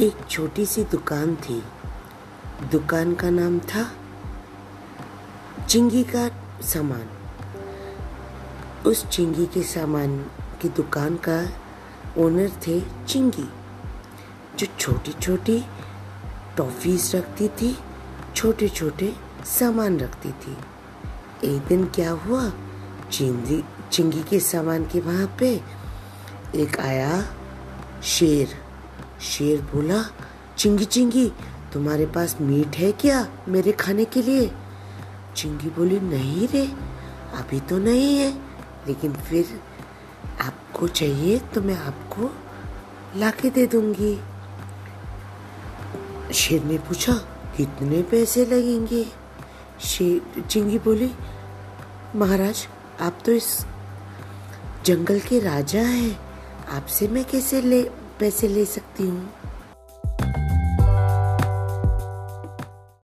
एक छोटी सी दुकान थी। दुकान का नाम था चिंगी का सामान। उस चिंगी के सामान की दुकान का ओनर थे चिंगी, जो छोटी छोटी टॉफीज रखती थी छोटे छोटे सामान रखती थी। एक दिन क्या हुआ चिंगी चिंगी के सामान के वहाँ पे एक आया शेर। शेर बोला, चिंगी चिंगी, तुम्हारे पास मीट है क्या मेरे खाने के लिए? चिंगी बोली, नहीं रे, अभी तो नहीं है, लेकिन फिर आपको चाहिए तो मैं आपको लाके दे दूँगी। शेर ने पूछा, कितने पैसे लगेंगे? शेर, चिंगी बोली, महाराज, आप तो इस जंगल के राजा हैं, आपसे मैं कैसे ले पैसे ले सकती हूँ।